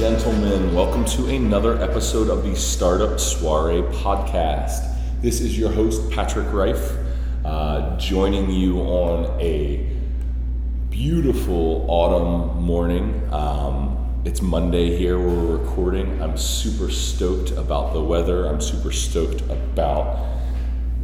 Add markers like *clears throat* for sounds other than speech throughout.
Gentlemen, welcome to another episode of the Startup Soiree podcast. This is your host, Patrick Reif, uh, joining you on a beautiful autumn morning. Um, it's Monday here, we're recording. I'm super stoked about the weather, I'm super stoked about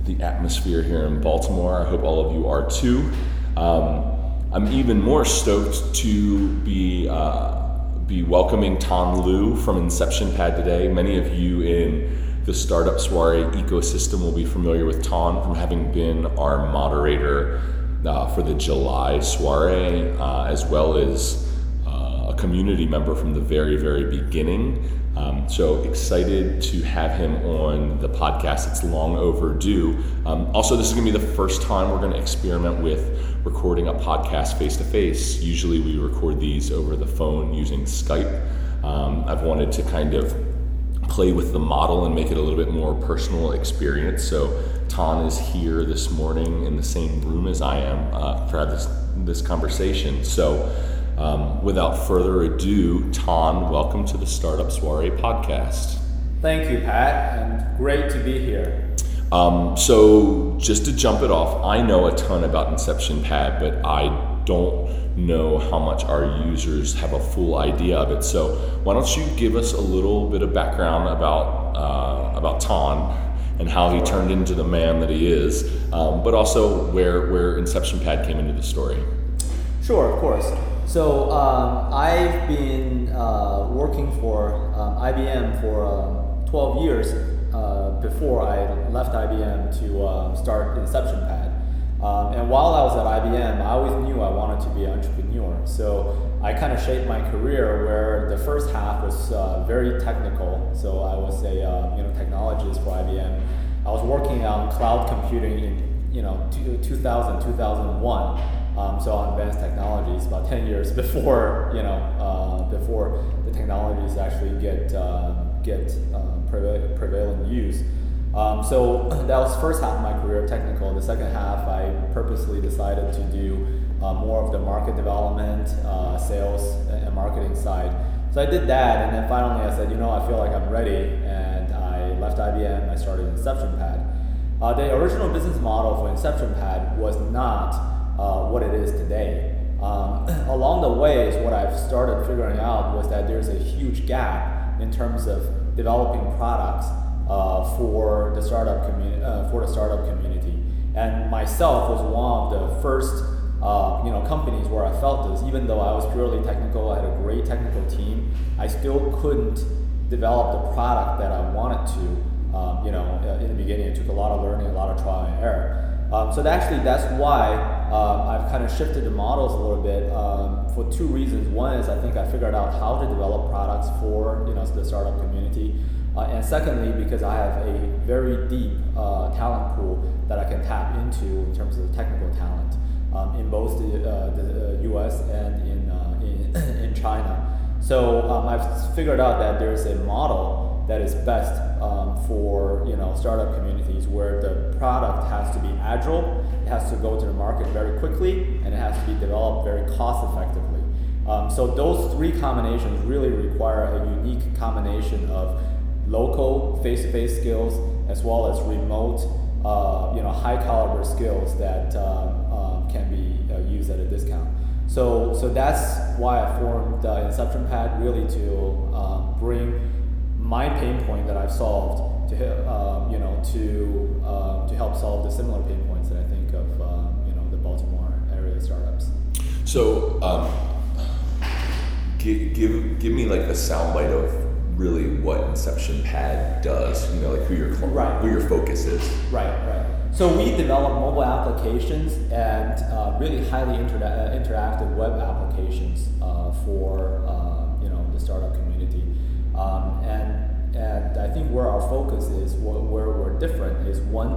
the atmosphere here in Baltimore. I hope all of you are too. Um, I'm even more stoked to be. Uh, be welcoming Tan Lu from Inception Pad today. Many of you in the Startup Soiree ecosystem will be familiar with Ton from having been our moderator uh, for the July soiree, uh, as well as uh, a community member from the very, very beginning. Um, so excited to have him on the podcast. It's long overdue. Um, also, this is going to be the first time we're going to experiment with recording a podcast face to face. Usually, we record these over the phone using Skype. Um, I've wanted to kind of play with the model and make it a little bit more personal experience. So, Tan is here this morning in the same room as I am uh, for this this conversation. So. Um, without further ado, Tan, welcome to the Startup Soiree podcast. Thank you, Pat, and great to be here. Um, so, just to jump it off, I know a ton about Inception Pad, but I don't know how much our users have a full idea of it. So, why don't you give us a little bit of background about uh, about Tan and how he turned into the man that he is, um, but also where where Inception Pad came into the story. Sure, of course. So um, I've been uh, working for um, IBM for um, 12 years uh, before I left IBM to um, start Inception Pad. Um, and while I was at IBM, I always knew I wanted to be an entrepreneur. So I kind of shaped my career where the first half was uh, very technical. So I was a uh, you know technologist for IBM. I was working on cloud computing in you know 2000 2001 um, so on advanced technologies about 10 years *laughs* before you know uh, before the technologies actually get uh, get uh, use. Um, so *clears throat* that was first half of my career technical. The second half, I purposely decided to do uh, more of the market development, uh, sales, and marketing side. So I did that, and then finally I said, you know, I feel like I'm ready, and I left IBM. I started Inception Pad. Uh, the original business model for Inception Pad was not uh, what it is today. Um, *clears throat* along the way, is what I've started figuring out was that there's a huge gap in terms of developing products uh, for the startup community. Uh, for the startup community, and myself was one of the first uh, you know companies where I felt this. Even though I was purely technical, I had a great technical team. I still couldn't develop the product that I wanted to. Um, you know, uh, in the beginning, it took a lot of learning, a lot of trial and error. Um, so actually, that's why um, I've kind of shifted the models a little bit um, for two reasons. One is I think I figured out how to develop products for you know the startup community, uh, and secondly because I have a very deep uh, talent pool that I can tap into in terms of technical talent um, in both the, uh, the U.S. Uh, and in uh, in, *coughs* in China. So um, I've figured out that there's a model that is best um, for you know startup communities where the product has to be agile, it has to go to the market very quickly, and it has to be developed very cost effectively. Um, so those three combinations really require a unique combination of local face-to-face skills as well as remote, uh, you know, high caliber skills that um, uh, can be uh, used at a discount. So, so that's why I formed the Inception Pad, really to uh, bring my pain point that I've solved to uh, you know to uh, to help solve the similar pain points that I think of uh, you know the Baltimore area startups. So um, give, give give me like a soundbite of really what Inception Pad does. You know, like who your right. who your focus is. Right, right. So we develop mobile applications and uh, really highly inter- uh, interactive web applications uh, for you know the startup community. Um, and, and I think where our focus is, where we're different, is one,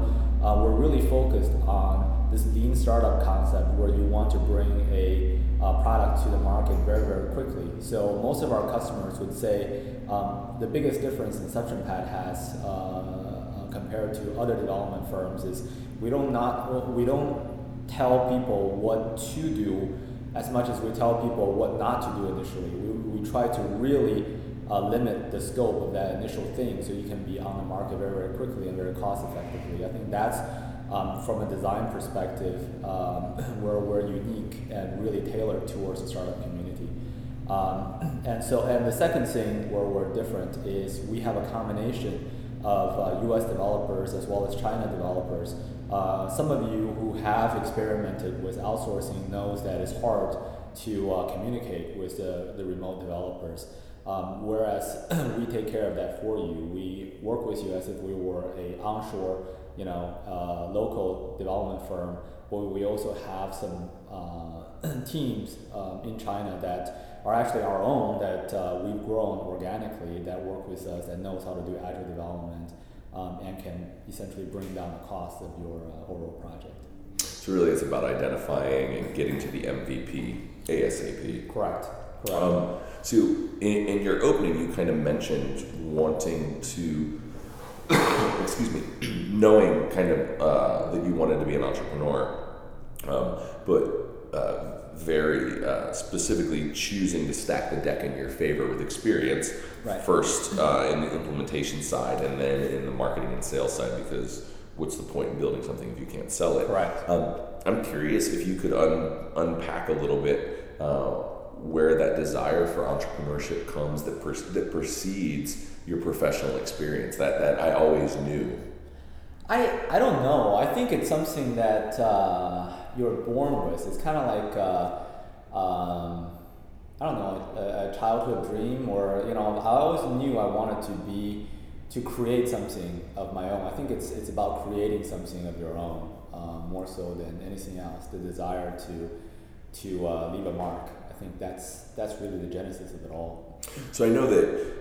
uh, we're really focused on this lean startup concept where you want to bring a uh, product to the market very, very quickly. So most of our customers would say um, the biggest difference Inception Pad has uh, uh, compared to other development firms is we don't not we don't tell people what to do as much as we tell people what not to do initially, we, we try to really uh, limit the scope of that initial thing so you can be on the market very, very quickly and very cost effectively. I think that's um, from a design perspective um, *clears throat* where we're unique and really tailored towards the startup community. Um, *clears throat* and so, and the second thing where we're different is we have a combination of uh, U.S. developers as well as China developers. Uh, some of you who have experimented with outsourcing knows that it's hard to uh, communicate with the, the remote developers. Um, whereas *clears throat* we take care of that for you. We work with you as if we were a onshore, you know, uh, local development firm. But we also have some uh, *clears throat* teams um, in China that are actually our own that uh, we've grown organically that work with us that knows how to do agile development um, and can essentially bring down the cost of your uh, overall project. So really, it's about identifying and getting to the MVP ASAP. Correct. Correct. Um, so in, in your opening, you kind of mentioned wanting to, *coughs* excuse me, *clears throat* knowing kind of uh, that you wanted to be an entrepreneur, um, but uh, very uh, specifically choosing to stack the deck in your favor with experience Right. first uh, in the implementation side and then in the marketing and sales side because what's the point in building something if you can't sell it? Correct. Um, I'm curious if you could un- unpack a little bit uh, where that desire for entrepreneurship comes that per- that precedes your professional experience. That that I always knew. I, I don't know. I think it's something that uh, you're born with. It's kind of like, uh, um, I don't know, a, a childhood dream, or, you know, I always knew I wanted to be, to create something of my own. I think it's, it's about creating something of your own um, more so than anything else. The desire to, to uh, leave a mark. I think that's, that's really the genesis of it all. So I know that,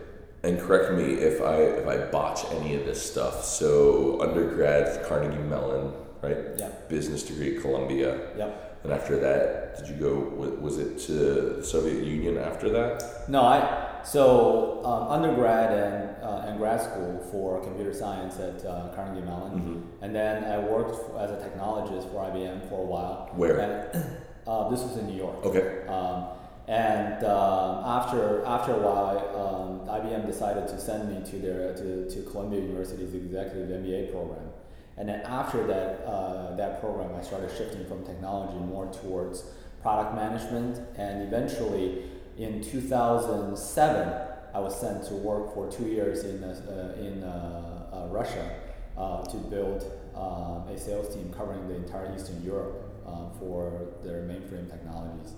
and correct me if I if I botch any of this stuff. So undergrad Carnegie Mellon, right? Yeah. Business degree at Columbia. Yep. And after that, did you go? Was it to the Soviet Union after that? No, I so um, undergrad and uh, and grad school for computer science at uh, Carnegie Mellon, Mhm. and then I worked as a technologist for IBM for a while. Where? And, uh, this was in New York. Okay. Um, and um, after after a while, um, IBM decided to send me to their to, to Columbia University's executive MBA program. And then after that uh, that program, I started shifting from technology more towards product management. And eventually, in 2007, I was sent to work for two years in uh, in uh, uh, Russia uh, to build um, a sales team covering the entire Eastern Europe uh, for their mainframe technologies.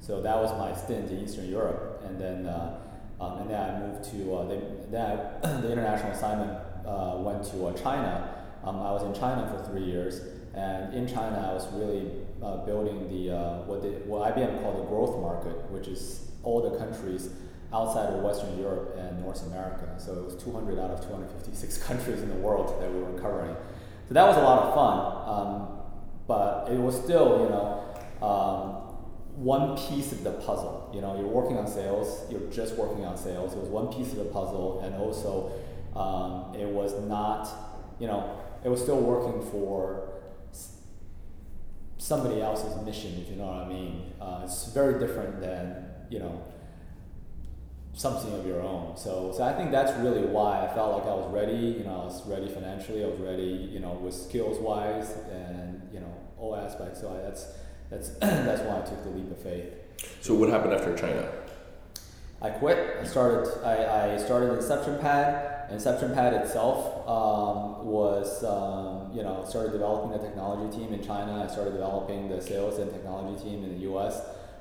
So that was my stint in Eastern Europe, and then uh, um, and then I moved to uh, the, then I, *clears throat* the international assignment uh, went to uh, China. Um, I was in China for three years, and in China I was really uh, building the what the, what IBM called the growth market, which is all the countries outside of Western Europe and North America. So it was 200 out of 256 *laughs* countries in the world that we were covering. So that was a lot of fun, um, but it was still, you know, um, one piece of the puzzle. You know, you're working on sales, you're just working on sales. It was one piece of the puzzle, and also um, it was not, you know, it was still working for somebody else's mission, if you know what I mean. Uh, it's very different than, you know, something of your own. So, so I think that's really why I felt like I was ready. You know, I was ready financially. I was ready, you know, with skills wise and you know all aspects. So I, that's that's *clears throat* that's why I took the leap of faith. So what happened after China? I quit. I started. I, I started Inception Pad. Inception Pad itself um, was, um, you know, started developing the technology team in China. I started developing the sales and technology team in the U.S.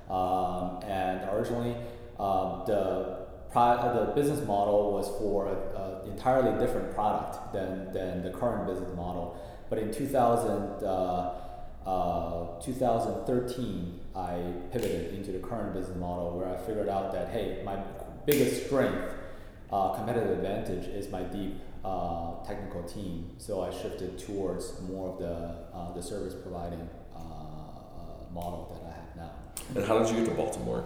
Um, and originally, um, the pro- the business model was for an entirely different product than, than the current business model. But in 2000, uh, uh, 2013, I pivoted into the current business model where I figured out that hey, my biggest strength, uh, competitive advantage, is my deep uh, technical team. So I shifted towards more of the uh, the service providing uh, model that I have now. And how did you get to Baltimore?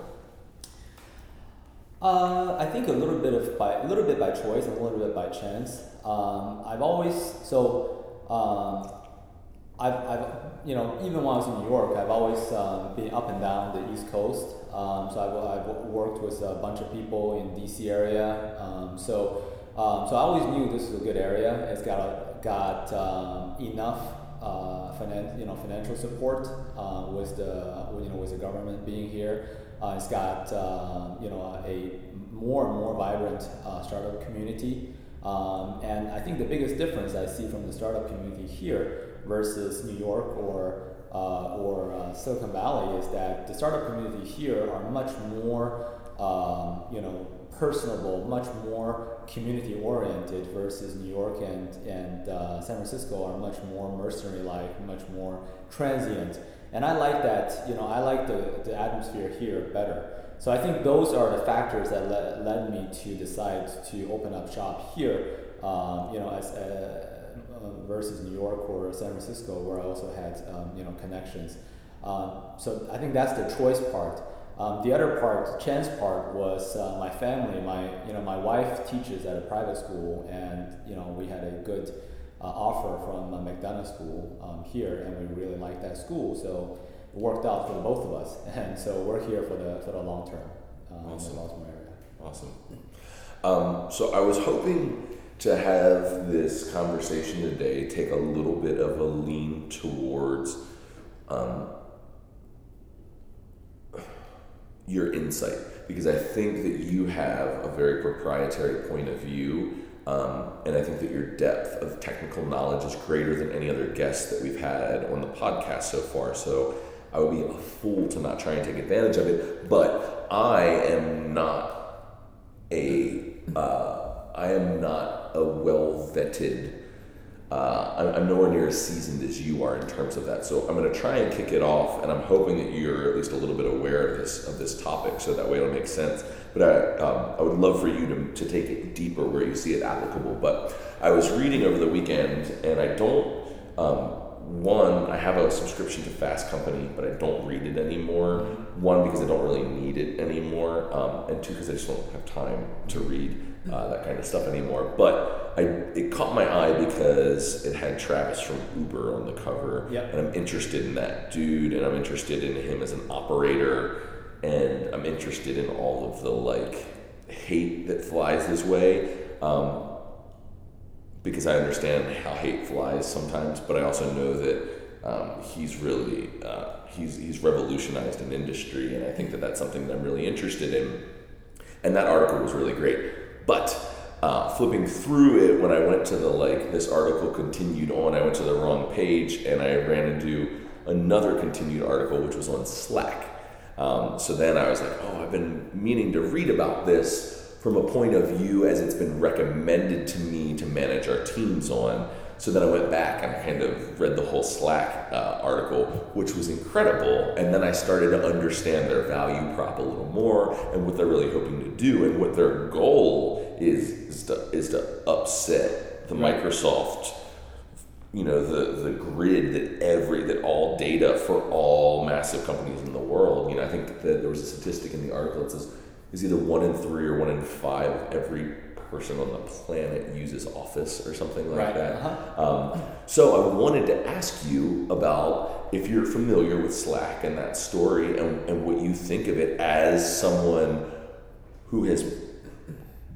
Uh, I think a little bit of by a little bit by choice and a little bit by chance. Um, I've always so um, I've, I've, you know, even when I was in New York, I've always um, been up and down the East Coast. Um, so I've, I've worked with a bunch of people in DC area. Um, so, um, so I always knew this is a good area. It's got a, got enough uh, finan- you know, financial support uh, with the you know with the government being here. Uh, it's got uh, you know a more and more vibrant uh, startup community. Um, and I think the biggest difference I see from the startup community here versus New York or uh, or uh, Silicon Valley is that the startup community here are much more um, you know personable, much more community oriented versus New York and and uh, San Francisco are much more mercenary like, much more transient. And I like that. You know, I like the, the atmosphere here better. So I think those are the factors that led, led me to decide to open up shop here. Um, you know, as uh, versus New York or San Francisco, where I also had um, you know connections. Um, so I think that's the choice part. Um, the other part, chance part, was uh, my family. My you know my wife teaches at a private school, and you know we had a good offer from a McDonough school um, here, and we really liked that school. So it worked out for both of us, *laughs* and so we're here for the for the long term um, awesome. in the Baltimore area. Awesome. Um, so I was hoping to have this conversation today take a little bit of a lean towards um, your insight because I think that you have a very proprietary point of view. Um, and I think that your depth of technical knowledge is greater than any other guest that we've had on the podcast so far. So I would be a fool to not try and take advantage of it. But I am not a uh, I am not a well vetted. Uh, I'm, I'm, nowhere near as seasoned as you are in terms of that. So I'm going to try and kick it off, and I'm hoping that you're at least a little bit aware of this of this topic, so that way it'll make sense. But I, um, I would love for you to, to take it deeper where you see it applicable. But I was reading over the weekend, and I don't. Um, one, I have a subscription to Fast Company, but I don't read it anymore. One, because I don't really need it anymore, um, and two, because I just don't have time to read uh, that kind of stuff anymore. But I, it caught my eye because it had Travis from Uber on the cover, yep. and I'm interested in that dude, and I'm interested in him as an operator, and I'm interested in all of the like hate that flies his way. Um, because I understand how hate flies sometimes, but I also know that um, he's really uh, he's he's revolutionized an industry, and I think that that's something that I'm really interested in. And that article was really great. But uh, flipping through it, when I went to the like, this article continued on, I went to the wrong page and I ran into another continued article, which was on Slack. Um, so then I was like, oh, I've been meaning to read about this from a point of view as it's been recommended to me to manage our teams on. So then I went back and I kind of read the whole Slack uh, article, which was incredible. And then I started to understand their value prop a little more and what they're really hoping to do and what their goal is is to, is to upset the right. Microsoft, you know, the the grid that every that all data for all massive companies in the world. You know, I think that there was a statistic in the article that says is either one in three or one in five of every person on the planet uses Office or something like right. that. Uh-huh. Um, so I wanted to ask you about if you're familiar with Slack and that story and, and what you think of it as someone who has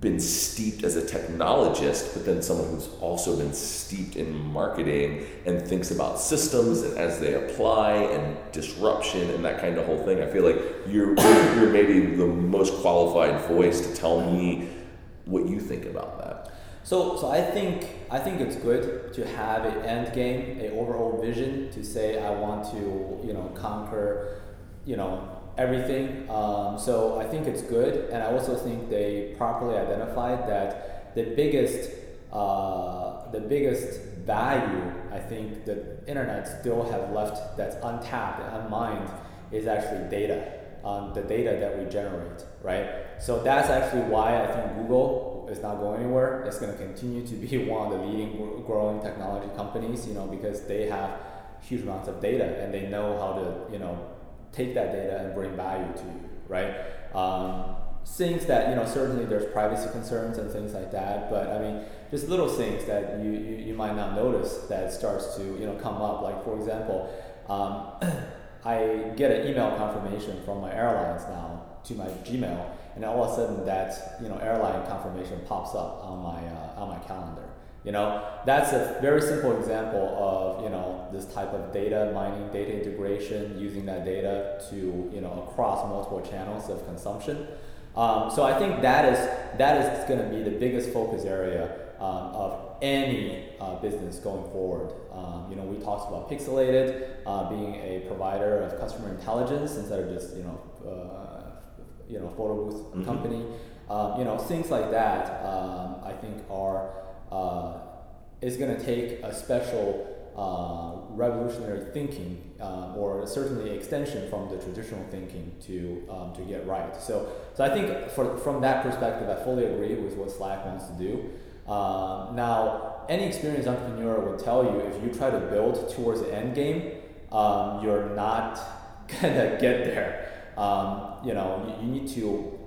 been steeped as a technologist, but then someone who's also been steeped in marketing and thinks about systems and as they apply and disruption and that kind of whole thing. I feel like you're *clears throat* you're maybe the most qualified voice to tell me what you think about that. So, so I think I think it's good to have an end game, a overall vision to say I want to you know conquer, you know everything. Um, so I think it's good, and I also think they properly identified that the biggest uh, the biggest value I think the internet still have left that's untapped and unmined is actually data on the data that we generate, right? So that's actually why I think Google is not going anywhere. It's going to continue to be *laughs* one of the leading growing technology companies, you know, because they have huge amounts of data and they know how to, you know, take that data and bring value to you, right? Um, things that you know certainly there's privacy concerns and things like that but i mean just little things that you, you, you might not notice that starts to you know come up like for example um, *clears throat* i get an email confirmation from my airlines now to my gmail and all of a sudden that you know airline confirmation pops up on my uh, on my calendar you know, that's a very simple example of you know this type of data mining, data integration, using that data to you know across multiple channels of consumption. Um, so I think that is that is going to be the biggest focus area um, of any uh, business going forward. Um, you know, we talked about Pixelated uh, being a provider of customer intelligence instead of just you know uh, you know photo booth mm-hmm. company. Um, you know, things like that. Um, I think are uh, is going to take a special uh, revolutionary thinking uh, or certainly extension from the traditional thinking to, um, to get right. So, so I think for, from that perspective, I fully agree with what Slack wants to do. Uh, now, any experienced entrepreneur would tell you if you try to build towards the end game, um, you're not *laughs* gonna get there. Um, you know, you, you need to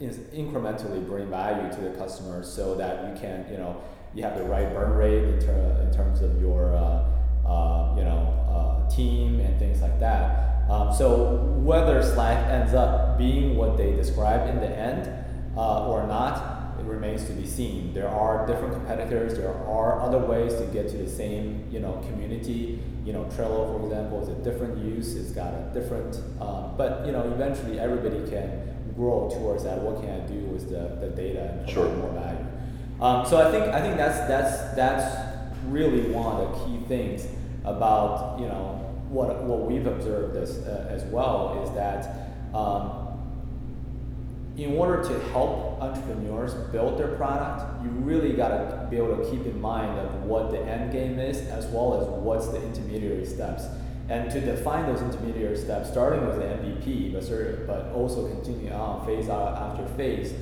incrementally bring value to the customers so that you can, you know, you have the right burn rate in, ter- in terms of your uh, uh, you know uh, team and things like that. Um, so whether Slack ends up being what they describe in the end uh, or not, it remains to be seen. There are different competitors. There are other ways to get to the same you know community. You know Trello, for example, is a different use. It's got a different, um, but you know eventually everybody can grow towards that. What can I do with the, the data and provide sure. more value? Um, so I think I think that's that's that's really one of the key things about you know what what we've observed as uh, as well is that um, in order to help entrepreneurs build their product, you really got to be able to keep in mind of what the end game is as well as what's the intermediary steps. And to define those intermediary steps, starting with the MVP, but, but also continuing on phase after phase,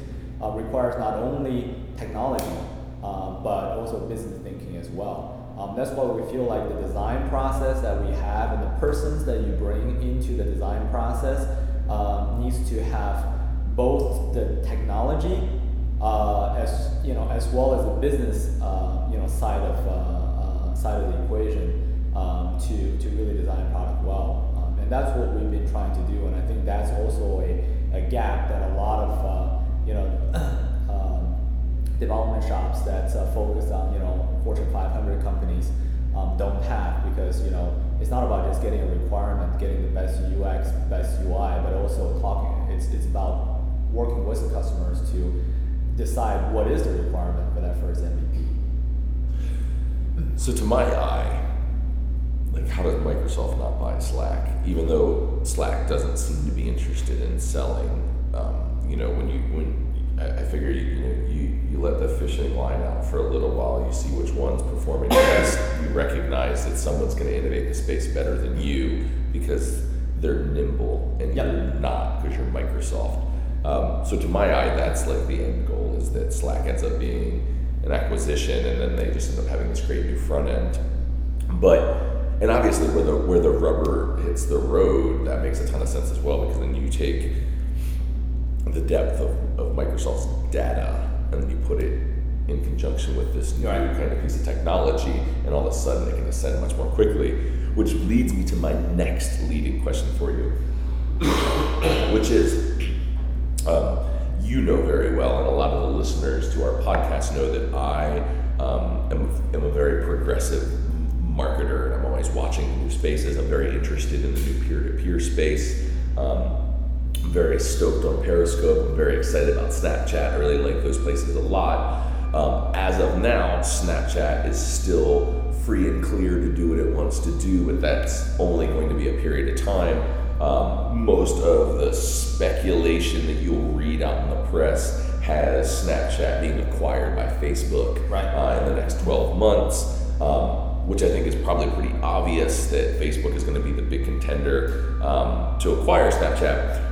uh, requires not only technology, um, but also business thinking as well. Um, that's why we feel like the design process that we have and the persons that you bring into the design process um, needs to have both the technology uh, as you know as well as the business uh, you know side of uh, uh side of the equation um, to, to really design a product well. Um, and that's what we've been trying to do. And I think that's also a, a gap that a lot of uh, you know *clears throat* development shops that's uh, focused on you know Fortune 500 companies um, don't have because you know it's not about just getting a requirement, getting the best UX, best UI, but also talking. It's it's about working with the customers to decide what is the requirement for that first MVP. So to my eye, how does Microsoft not buy Slack, even though Slack doesn't seem to be interested in selling? Um, you know, when you when I, I figure you, you know you, you let the fishing line out for a little while. You see which one's performing best. You recognize that someone's going to innovate the space better than you because they're nimble and yep. you're not because you're Microsoft. Um, so to my eye, that's like the end goal is that Slack ends up being an acquisition, and then they just end up having this great new front end. But and obviously, where the where the rubber hits the road, that makes a ton of sense as well because then you take the depth of, of Microsoft's data and then you put it in conjunction with this new right. kind of piece of technology, and all of a sudden it can ascend much more quickly. Which leads me to my next leading question for you, *coughs* which is um, you know very well, and a lot of the listeners to our podcast know that I um, am, am, a very progressive marketer, and I'm always watching new spaces. I'm very interested in the new peer to peer space. Um, very stoked on Periscope. I'm very excited about Snapchat. I really like those places a lot. Um, as of now, Snapchat is still free and clear to do what it wants to do, but that's only going to be a period of time. Um, most of the speculation that you'll read out in the press has Snapchat being acquired by Facebook right. uh, in the next 12 months, um, which I think is probably pretty obvious that Facebook is going to be the big contender um, to acquire Snapchat.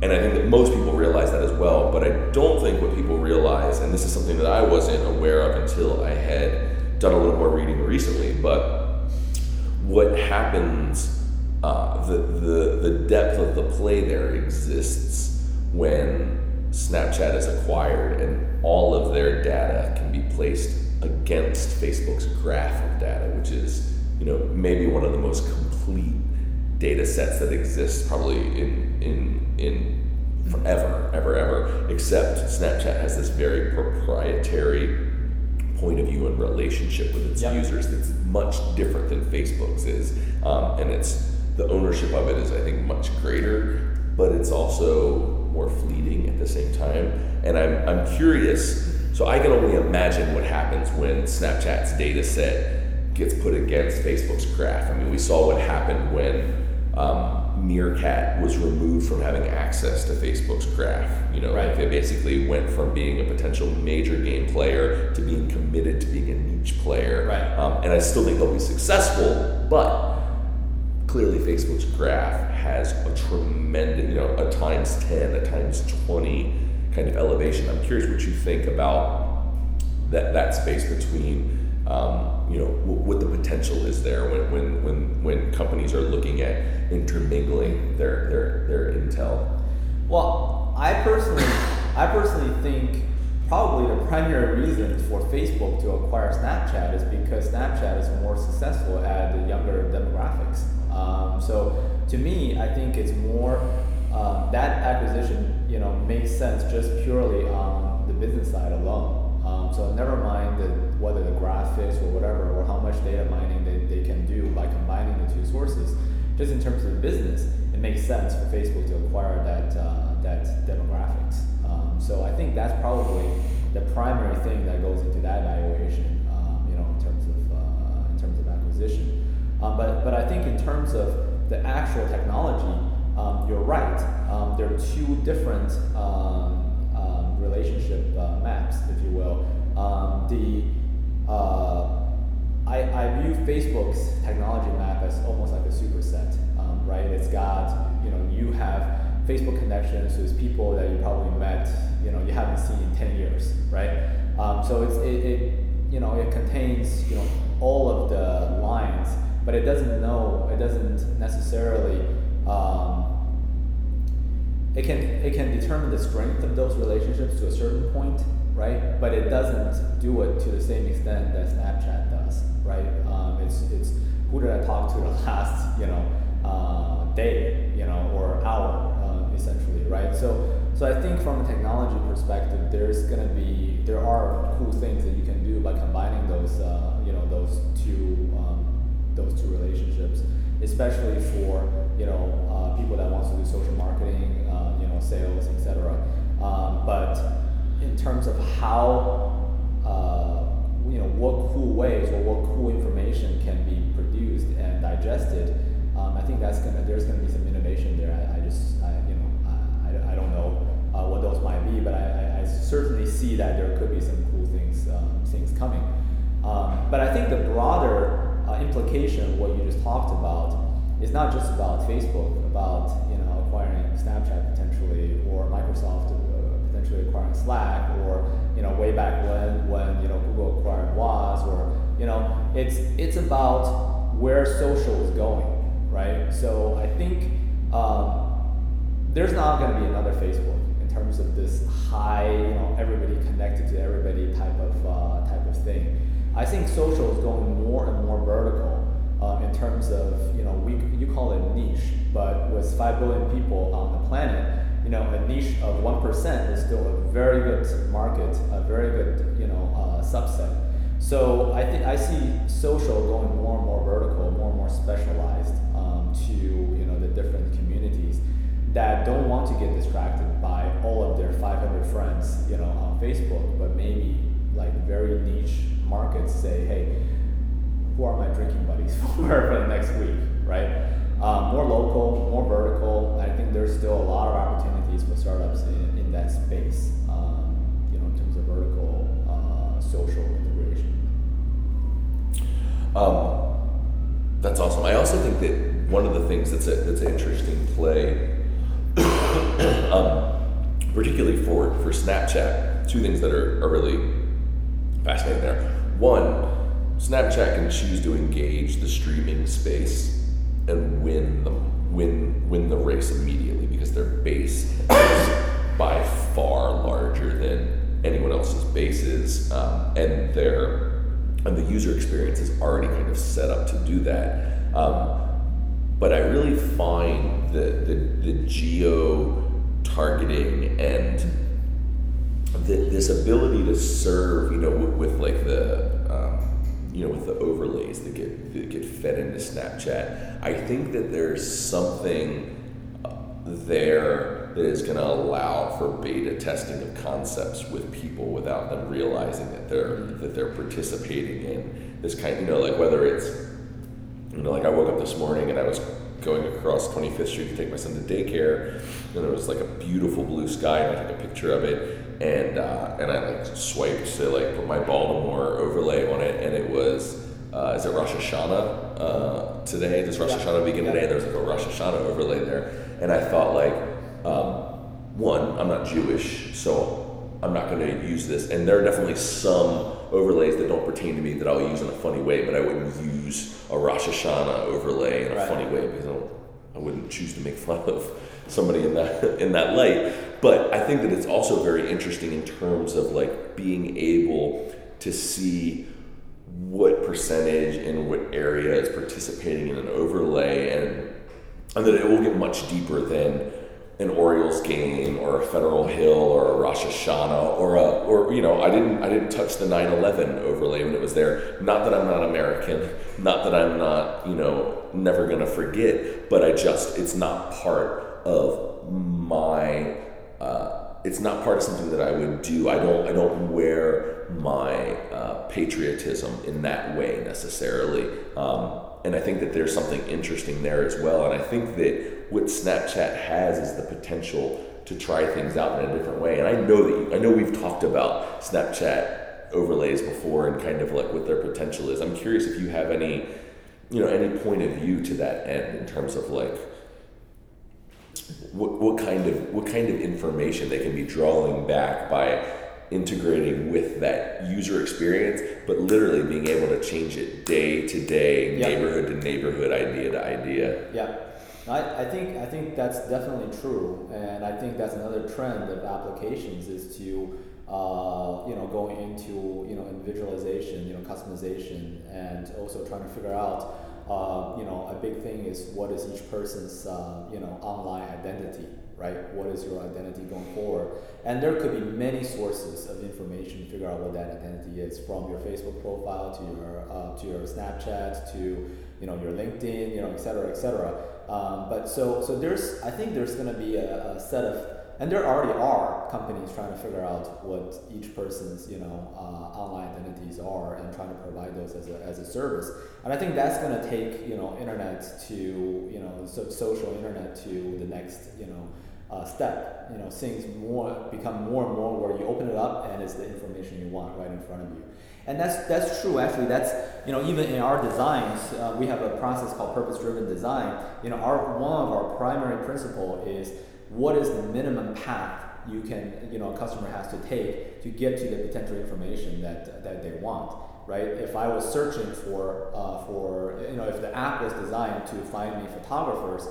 And I think that most people realize that as well, but I don't think what people realize, and this is something that I wasn't aware of until I had done a little more reading recently, but what happens, uh, the, the, the depth of the play there exists when Snapchat is acquired and all of their data can be placed against Facebook's graph data, which is you know maybe one of the most complete data sets that exists probably in in in forever, ever, ever. Except Snapchat has this very proprietary point of view and relationship with its Yep. users that's much different than Facebook's is, um, and it's the ownership of it is I think much greater, but it's also more fleeting at the same time. And I'm I'm curious. So I can only imagine what happens when Snapchat's data set gets put against Facebook's graph. I mean, we saw what happened when um, Meerkat was removed from having access to Facebook's graph. You know, Right. like they basically went from being a potential major game player to being committed to being a niche player. Right. Um, and I still think they'll be successful, but clearly Facebook's graph has a tremendous, you know, a times 10, a times 20 kind of elevation. I'm curious what you think about that, that space between, um, you know, w- what the potential is there when, when, when, when companies are looking at intermingling their, their, their intel. Well, I personally, I personally think probably the primary reason for Facebook to acquire Snapchat is because Snapchat is more successful at the younger demographics. Um, so to me, I think it's more um, that acquisition, you know, makes sense just purely on the business side alone. Um, so never mind the, whether the graphics or whatever or how much data mining they, they can do by combining the two sources. Just in terms of business, it makes sense for Facebook to acquire that uh, that demographics. Um, so I think that's probably the primary thing that goes into that valuation. Um, you know, in terms of uh, in terms of acquisition. Um, but but I think in terms of the actual technology, um, you're right. There are two different relationship uh, maps, if you will. Um, the uh, I, I view Facebook's technology map as almost like a superset, um, right? It's got, you know, you have Facebook connections with people that you probably met, you know, you haven't seen in 10 years, right? Um, so it's, it, it, you know, it contains, you know, all of the lines, but it doesn't know, it doesn't necessarily, um, it can it can determine the strength of those relationships to a certain point, right? But it doesn't do it to the same extent that Snapchat does, right? Um, it's it's who did I talk to the *laughs* last you know uh, day, you know, or hour, um, essentially, right? So so I think from a technology perspective, there's gonna be there are cool things that you can do by combining those uh, you know those two um, those two relationships, especially for you know uh, people that wants to do social marketing, uh, you know, sales, etc. Um, but in terms of how uh, you know what cool ways or what cool information can be produced and digested, um, I think that's gonna there's gonna be some innovation there. I, I just I, you know I, I, don't know uh, what those might be, but I, I, I certainly see that there could be some cool things um, things coming. Um, but I think the broader uh, implication of what you just talked about is not just about Facebook, about you know acquiring Snapchat potentially, or Microsoft uh, acquiring Slack, or you know way back when when you know Google acquired Waze, or you know it's it's about where social is going, right? So I think um, there's not going to be another Facebook in terms of this high, you know, everybody connected to everybody type of uh, type of thing. I think social is going more and more vertical um, in terms of, you know, we you call it niche, but with five billion people on the planet, you know, a niche of one percent is still a very good market, a very good, you know, uh, subset. So I think I see social going more and more vertical, more and more specialized um, to you know the different communities that don't want to get distracted by all of their 500 friends, you know, on Facebook, but maybe like very niche markets say, hey, who are my drinking buddies *laughs* for, for the next week, right? Um, more local, more vertical. I think there's still a lot of opportunities for startups in, in that space, um, you know, in terms of vertical uh, social integration. Um, that's awesome. I also think that one of the things that's a, that's an interesting play, *coughs* um, particularly for, for Snapchat, two things that are, are really fascinating there. One, Snapchat can choose to engage the streaming space and win the win win the race immediately because their base is by far larger than anyone else's bases, um, and their and the user experience is already kind of set up to do that. Um, but I really find the, the, the geo targeting and the, this ability to serve, you know, with, with like the, you know, with the overlays that get that get fed into Snapchat. I think that there's something uh, there that is going to allow for beta testing of concepts with people without them realizing that they're that they're participating in this kind. You know, like whether it's, you know, like I woke up this morning and I was going across 25th Street to take my son to daycare, and there was like a beautiful blue sky, and I took a picture of it, and uh, and I like swiped to like put my Baltimore overlay on it, and it was uh, is it Rosh Hashanah uh, today? Does Rosh Yeah. Hashanah begin today? There's like a Rosh Hashanah overlay there, and I thought like, um, one, I'm not Jewish, so I'm not going to use this, and there are definitely some overlays that don't pertain to me that I'll use in a funny way, but I wouldn't use a Rosh Hashanah overlay in a Right. funny way because I, don't, I wouldn't choose to make fun of somebody in that in that light. But I think that it's also very interesting in terms of like being able to see what percentage and what area is participating in an overlay and and that it will get much deeper than an Orioles game or a Federal Hill or a Rosh Hashanah or a or you know I didn't I didn't touch the 9/11 overlay when it was there. Not that I'm not American, not that I'm not you know never gonna forget, but I just it's not part of my. Uh, it's not part of something that I would do. I don't I don't wear my uh, patriotism in that way necessarily. Um, and I think that there's something interesting there as well. And I think that what Snapchat has is the potential to try things out in a different way. And I know that you, I know we've talked about Snapchat overlays before and kind of like what their potential is. I'm curious if you have any, you know, any point of view to that end in terms of like what, what kind of what kind of information they can be drawing back by integrating with that user experience, but literally being able to change it day to day, Yeah. neighborhood to neighborhood, idea to idea. Yeah, I, I think I think that's definitely true, and I think that's another trend of applications is to uh, you know going into you know individualization, you know customization, and also trying to figure out uh, you know a big thing is what is each person's uh, you know online identity, right? What is your identity going forward? And there could be many sources of information to figure out what that identity is, from your Facebook profile to your uh, to your Snapchat to you know your LinkedIn, you know, et cetera, et cetera. Um, but so so there's I think there's going to be a, a set of and there already are companies trying to figure out what each person's you know uh, online identities are and trying to provide those as a, as a service. And I think that's going to take you know internet to you know so, social internet to the next you know uh, step. You know things more become more and more where you open it up and it's the information you want right in front of you. And that's that's true. Actually, that's you know even in our designs, uh, we have a process called purpose-driven design. You know, our one of our primary principle is what is the minimum path you can you know a customer has to take to get to the potential information that that they want. Right? If I was searching for uh, for you know if the app was designed to find me photographers,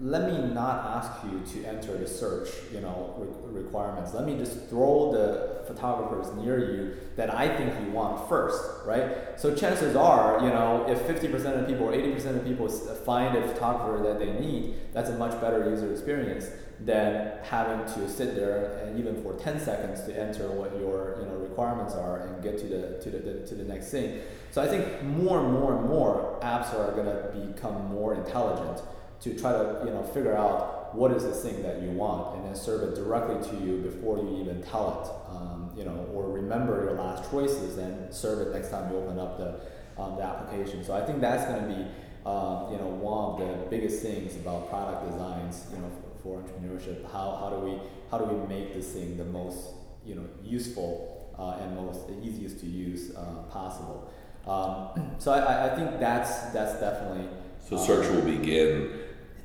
let me not ask you to enter the search, you know, re- requirements. Let me just throw the photographers near you that I think you want first, right? So chances are, you know, if 50% of people or 80% of people find a photographer that they need, that's a much better user experience than having to sit there and even for 10 seconds to enter what your, you know, requirements are and get to the to the, the to the next thing. So I think more and more and more apps are going to become more intelligent to try to you know figure out what is the thing that you want and then serve it directly to you before you even tell it um, you know or remember your last choices and serve it next time you open up the, um, the application so i think that's going to be um, you know one of the biggest things about product designs you know for, entrepreneurship how, how do we how do we make this thing the most you know useful uh, and most easiest to use uh, possible um, so I, I- think that's that's definitely So um, search will begin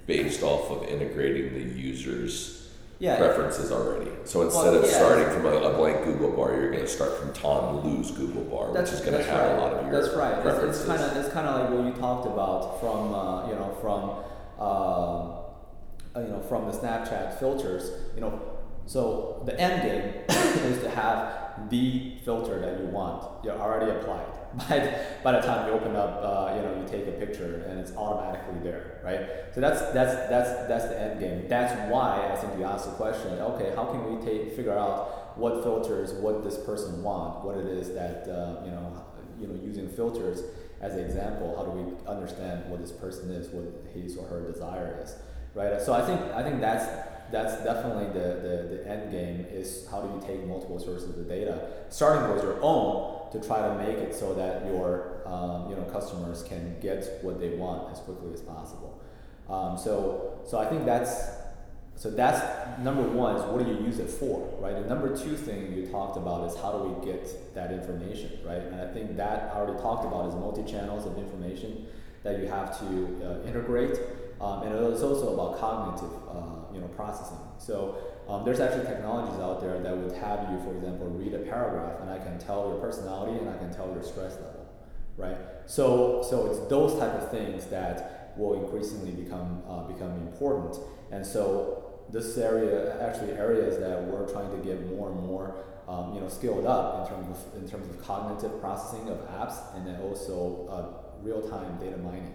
based off of integrating the user's yeah preferences already. So instead Well, of yeah. starting from a, a blank Google bar, you're going to start from Tan Lu's Google bar, That's, which is going to have right. a lot of your That's right. It's- preferences. It's kind of it's kind of like what you talked about from uh, you know from uh, uh, you know from the Snapchat filters. You know, So the end game *coughs* is to have the filter that you want. You're already applied. *laughs* By, by the time you open up, uh, you know, you take a picture and it's automatically there, right? So that's that's that's that's the end game. That's why I think you asked the question. Okay, how can we take figure out what filters, what this person want, what it is that uh, you know, you know, using filters as an example, how do we understand what this person is, what his or her desire is, right? So I think I think that's that's definitely the, the, the end game is how do you take multiple sources of data, starting with your own to try to make it so that your um, you know customers can get what they want as quickly as possible. Um, so so I think that's so that's number one is what do you use it for, right? And number two thing you talked about is how do we get that information, right? And I think that I already talked about is multi channels of information that you have to uh, integrate, um, and it's also about cognitive uh, you know processing. So um, there's actually technologies out there that would have you, for example, read a paragraph, and I can tell your personality and I can tell your stress level, right? So so it's those type of things that will increasingly become uh, become important, and so this area actually areas that we're trying to get more and more um, you know skilled up in terms of in terms of cognitive processing of apps and then also uh, real time data mining.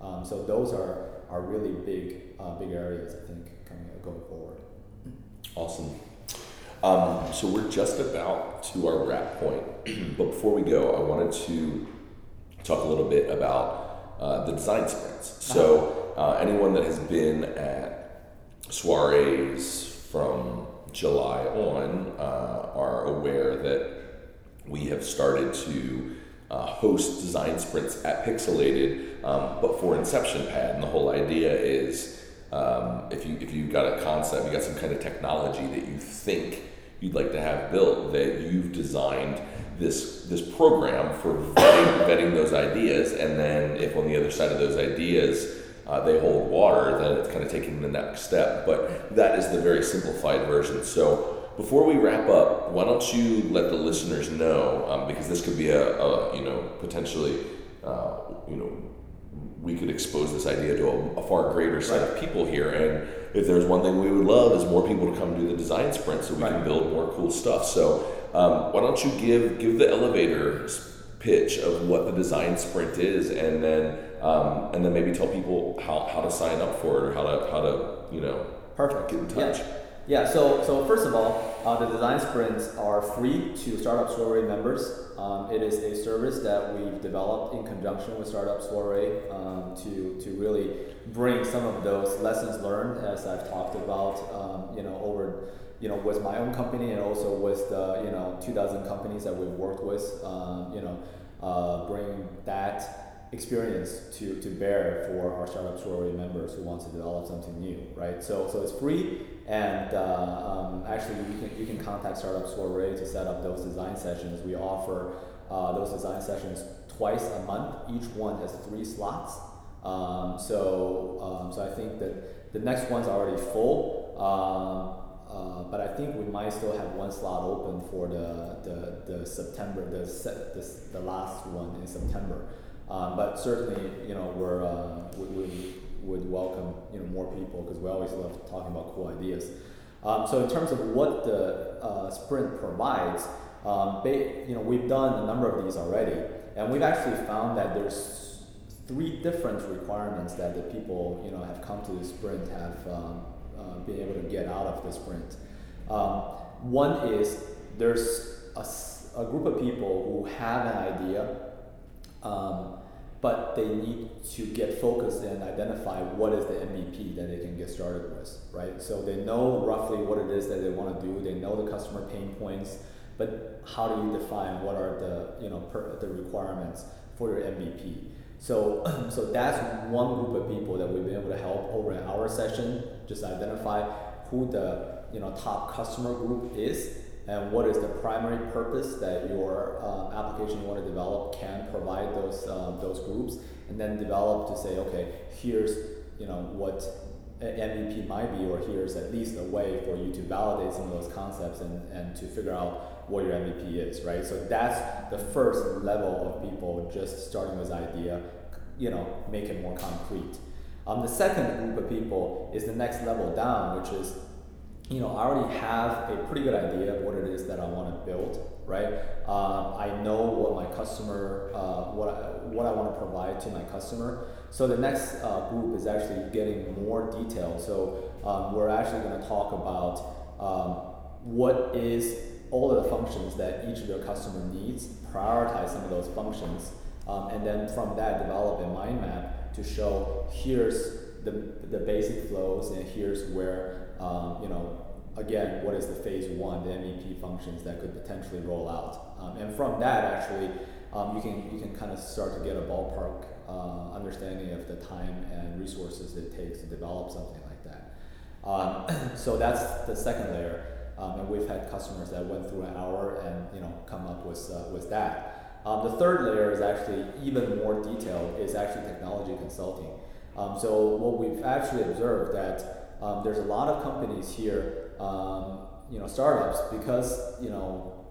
Um, so those are are really big uh, big areas I think coming going forward. Awesome. Um, so we're just about to our wrap point, *clears throat* but before we go, I wanted to talk a little bit about uh, the design sprints. So uh, anyone that has been at soirees from July on uh, are aware that we have started to uh, host design sprints at Pixelated, um, but for Inception Pad. And the whole idea is um, if you if you've got a concept, you've got some kind of technology that you think you'd like to have built, that you've designed this this program for vetting, *coughs* vetting those ideas, and then if on the other side of those ideas uh, they hold water, then it's kind of taking the next step. But that is the very simplified version. So before we wrap up, why don't you let the listeners know, um, because this could be a, a you know potentially uh, you know we could expose this idea to a, a far greater set right. of people here. And if there's one thing we would love is more people to come do the design sprint so we right. can build more cool stuff. So um, why don't you give give the elevator pitch of what the design sprint is, and then um, and then maybe tell people how, how to sign up for it or how to how to you know perfect get in touch. Yeah. Yeah, so, so first of all, uh, the design sprints are free to Startup Soiree members. Um, it is a service that we've developed in conjunction with Startup Soiree um, to, to really bring some of those lessons learned, as I've talked about, um, you know, over, you know, with my own company and also with the, you know, 2,000 companies that we've worked with, um, you know, uh, bring that experience to, to bear for our startup soiree members who want to develop something new, right? So, so it's free, and uh, um, actually you can, you can contact Startup Soiree to set up those design sessions. We offer uh, those design sessions twice a month. Each one has three slots. Um, so, um, so I think that the next one's already full. Um, uh, but I think we might still have one slot open for the, the, the September, the, the, the last one in September. Um, but certainly, you know, we're uh, we, we, would welcome you know more people because we always love talking about cool ideas. Um, so in terms of what the uh, sprint provides, um, they, you know, we've done a number of these already, and we've actually found that there's three different requirements that the people you know have come to the sprint have um, uh, been able to get out of the sprint. Um, one is there's a, a group of people who have an idea um, but they need to get focused and identify what is the MVP that they can get started with, right? So they know roughly what it is that they want to do. They know the customer pain points, but how do you define what are the you know per, the requirements for your MVP? So *clears throat* so that's one group of people that we've been able to help over an hour session. Just identify who the you know top customer group is and what is the primary purpose that your uh, application you want to develop can provide those uh, those groups, and then develop to say, okay, here's you know what MVP might be, or here's at least a way for you to validate some of those concepts and, and to figure out what your MVP is, right? So that's the first level of people just starting with idea, you know, make it more concrete. Um, the second group of people is the next level down, which is you know, I already have a pretty good idea of what it is that I want to build, right? Um, I know what my customer, uh, what I, what I want to provide to my customer. So the next uh, group is actually getting more detailed. So um, we're actually going to talk about um, what is all of the functions that each of your customer needs, prioritize some of those functions, um, and then from that develop a mind map to show here's the, the basic flows and here's where um, you know again what is the phase one the MVP functions that could potentially roll out? Um, and from that actually um, you can you can kind of start to get a ballpark uh, understanding of the time and resources it takes to develop something like that. Um, *clears throat* so that's the second layer. Um, and we've had customers that went through an hour and you know come up with uh, with that. Um, the third layer is actually even more detailed is actually technology consulting. Um, so what we've actually observed that um, there's a lot of companies here, um, you know, startups because you know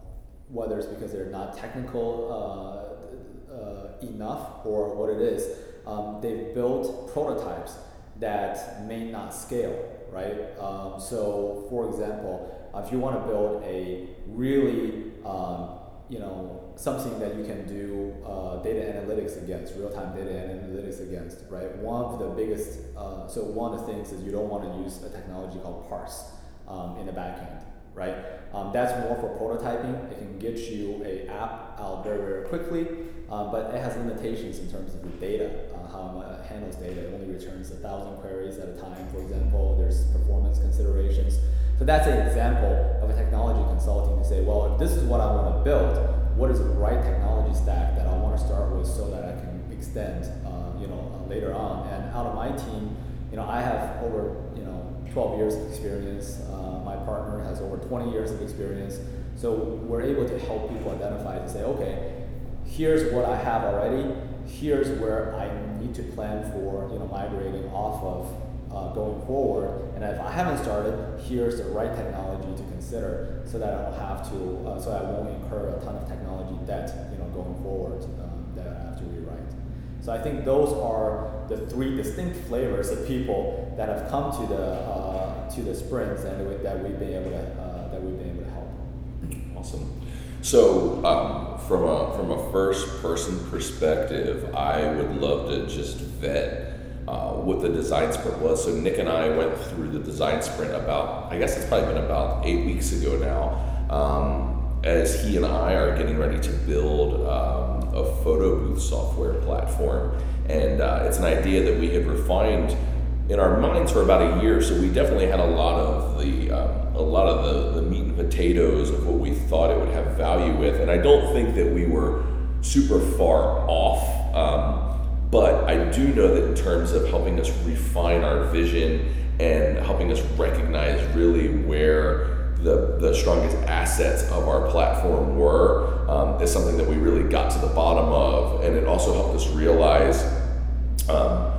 whether it's because they're not technical uh, uh, enough or what it is, um, they've built prototypes that may not scale, right? Um, so, for example, if you want to build a really um, you know something that you can do uh, data analytics against, real-time data analytics against, right? One of the biggest, uh, so one of the things is you don't want to use a technology called parse um, in the backend, right? Um, that's more for prototyping. It can get you a app out very, very quickly, um, but it has limitations in terms of the data, uh, how it handles data. It only returns a thousand queries at a time, for example. There's performance considerations. So that's an example of a technology consulting to say, well, if this is what I want to build, what is the right technology stack that I want to start with so that I can extend, uh, you know, uh, later on. And out of my team, you know, I have over, you know, 12 years of experience. Uh, my partner has over 20 years of experience. So we're able to help people identify and say, okay, here's what I have already. Here's where I need to plan for, you know, migrating off of uh, going forward. And if I haven't started, here's the right technology to consider so that I don't have to, uh, so I won't incur a ton of technology debt, you know, going forward um, that I have to rewrite. So I think those are the three distinct flavors of people that have come to the uh, to the sprints and that we've been able to uh, that we've been able to help. Awesome. So um, from a from a first person perspective, I would love to just vet uh, what the design sprint was. So Nick and I went through the design sprint about, I guess it's probably been about eight weeks ago now, um, as he and I are getting ready to build um, a photo booth software platform. And uh, it's an idea that we had refined in our minds for about a year. So we definitely had a lot of the um, a lot of the, the meat and potatoes of what we thought it would have value with. And I don't think that we were super far off. But I do know that in terms of helping us refine our vision and helping us recognize really where the, the strongest assets of our platform were um, is something that we really got to the bottom of. And it also helped us realize um,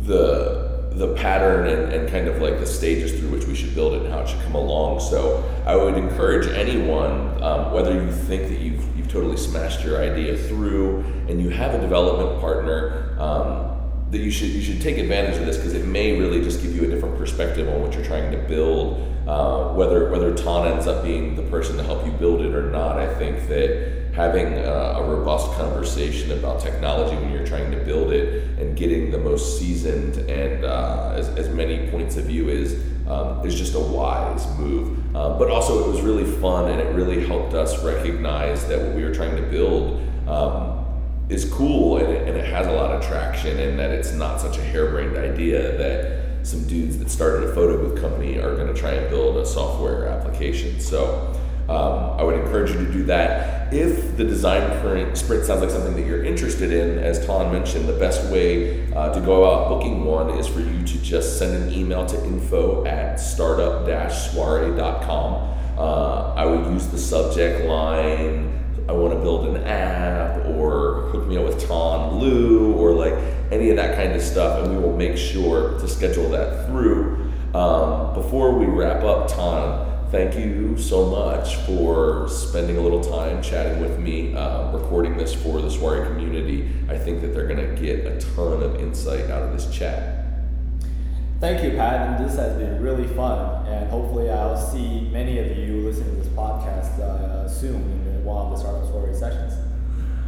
the the pattern and, and kind of like the stages through which we should build it and how it should come along. So I would encourage anyone, um, whether you think that you've you've totally smashed your idea through and you have a development partner um, that you should you should take advantage of this because it may really just give you a different perspective on what you're trying to build. Uh, whether whether Tan ends up being the person to help you build it or not, I think that having a, a robust conversation about technology when you're trying to build it and getting the most seasoned and uh, as, as many points of view is um, is just a wise move. Uh, but also, it was really fun and it really helped us recognize that what we were trying to build um, is cool and it, and it has a lot of traction and that it's not such a harebrained idea that some dudes that started a photo booth company are going to try and build a software application. So um, I would encourage you to do that. If the design current sprint sounds like something that you're interested in, as Tan mentioned, the best way uh, to go about booking one is for you to just send an email to info at startup-soiree.com. Uh, I would use the subject line, I want to build an app, or hook me up with Tan Lu, or like any of that kind of stuff, and we will make sure to schedule that through. Um, before we wrap up, Tan, thank you so much for spending a little time chatting with me, uh, recording this for the Soiree community. I think that they're going to get a ton of insight out of this chat. Thank you, Pat. And this has been really fun. And hopefully, I'll see many of you listening to this podcast uh, soon in one of the Startup Soiree sessions.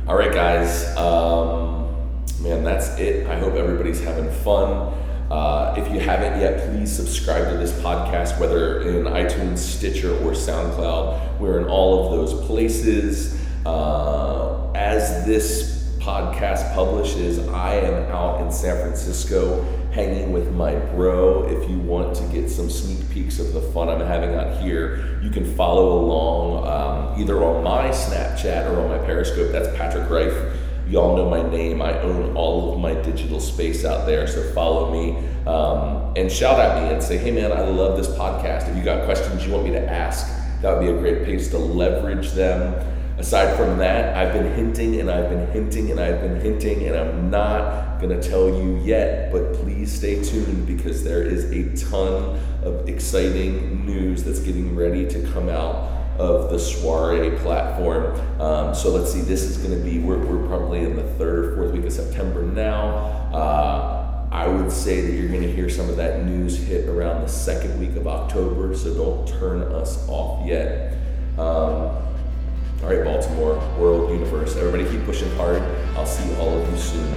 All right, guys. Um, man, that's it. I hope everybody's having fun. Uh, if you haven't yet, please subscribe to this podcast, whether in iTunes, Stitcher, or SoundCloud. We're in all of those places. Uh, as this podcast publishes, I am out in San Francisco hanging with my bro. If you want to get some sneak peeks of the fun I'm having out here, you can follow along um, either on my Snapchat or on my Periscope. That's Patrick Reif. Y'all know my name. I own all of my digital space out there, so follow me um, and shout at me and say, hey man, I love this podcast. If you got questions you want me to ask, that would be a great place to leverage them. Aside from that, I've been hinting and I've been hinting and I've been hinting, and I'm not to tell you yet, but please stay tuned because there is a ton of exciting news that's getting ready to come out of the soiree platform. Um, so let's see, this is going to be, we're, we're probably in the third or fourth week of September now. Uh, I would say that you're going to hear some of that news hit around the second week of October, so don't turn us off yet. Um, all right, Baltimore, world, universe. Everybody keep pushing hard. I'll see all of you soon.